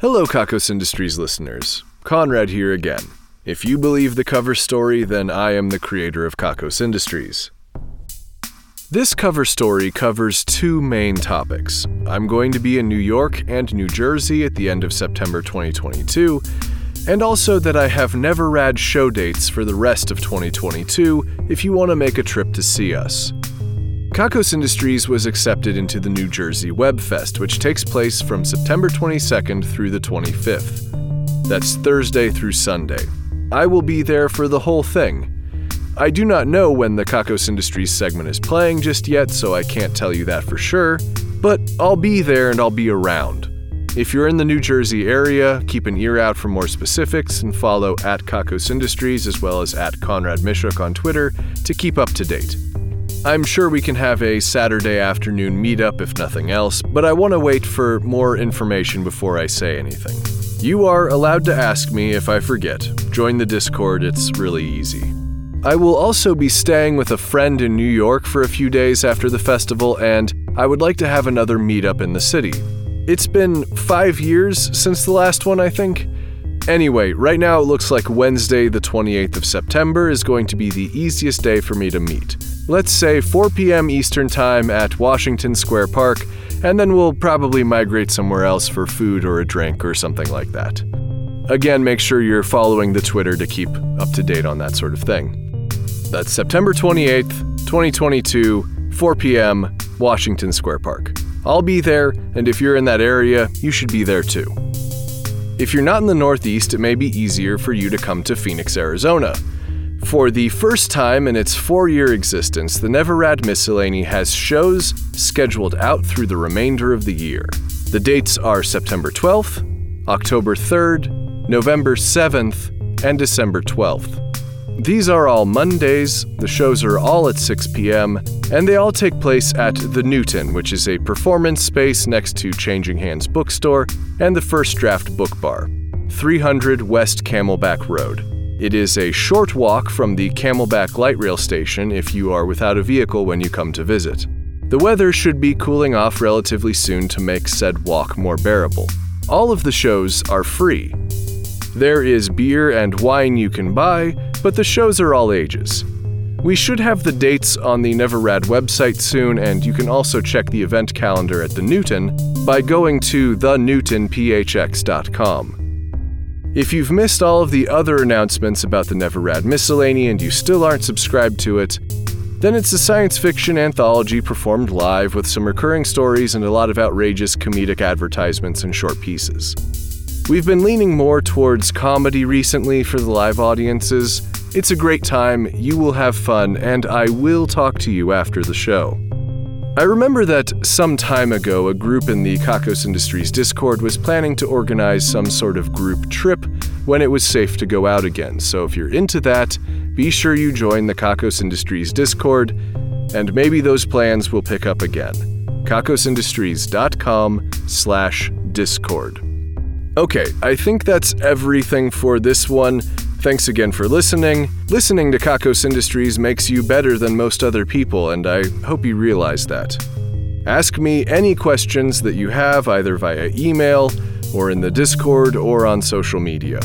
Hello, Kakos Industries listeners. Conrad here again. If you believe the cover story, then I am the creator of Kakos Industries. This cover story covers two main topics. I'm going to be in New York and New Jersey at the end of September 2022, and also that I have never rad show dates for the rest of 2022 if you want to make a trip to see us. Kakos Industries was accepted into the New Jersey Web Fest, which takes place from September 22nd through the 25th. That's Thursday through Sunday. I will be there for the whole thing. I do not know when the Kakos Industries segment is playing just yet, so I can't tell you that for sure, but I'll be there and I'll be around. If you're in the New Jersey area, keep an ear out for more specifics and follow at Kakos Industries as well as at Conrad Mishuk on Twitter to keep up to date. I'm sure we can have a Saturday afternoon meetup if nothing else, but I want to wait for more information before I say anything. You are allowed to ask me if I forget. Join the Discord, it's really easy. I will also be staying with a friend in New York for a few days after the festival, and I would like to have another meetup in the city. It's been five years since the last one, I think. Anyway, right now it looks like Wednesday, the 28th of September, is going to be the easiest day for me to meet. Let's say 4 p.m. Eastern Time at Washington Square Park, and then we'll probably migrate somewhere else for food or a drink or something like that. Again, make sure you're following the Twitter to keep up to date on that sort of thing. That's September 28th, 2022, 4 p.m., Washington Square Park. I'll be there, and if you're in that area, you should be there too. If you're not in the Northeast, it may be easier for you to come to Phoenix, Arizona. For the first time in its four year existence, the Never Rad Miscellany has shows scheduled out through the remainder of the year. The dates are September 12th, October 3rd, November 7th, and December 12th. These are all Mondays, the shows are all at 6 p.m., and they all take place at The Newton, which is a performance space next to Changing Hands Bookstore and the First Draft Book Bar, 300 West Camelback Road. It is a short walk from the Camelback Light Rail station if you are without a vehicle when you come to visit. The weather should be cooling off relatively soon to make said walk more bearable. All of the shows are free. There is beer and wine you can buy, but the shows are all ages. We should have the dates on the Neverrad website soon, and you can also check the event calendar at the Newton by going to thenewtonphx.com. If you've missed all of the other announcements about the Neverrad Miscellany and you still aren't subscribed to it, then it's a science fiction anthology performed live with some recurring stories and a lot of outrageous comedic advertisements and short pieces. We've been leaning more towards comedy recently for the live audiences. It's a great time, you will have fun, and I will talk to you after the show. I remember that some time ago, a group in the Kakos Industries Discord was planning to organize some sort of group trip when it was safe to go out again. So if you're into that, be sure you join the Kakos Industries Discord, and maybe those plans will pick up again. kakosindustries.com slash discord. Okay, I think that's everything for this one. Thanks again for listening. Listening to Kakos Industries makes you better than most other people, and I hope you realize that. Ask me any questions that you have either via email or in the Discord or on social media.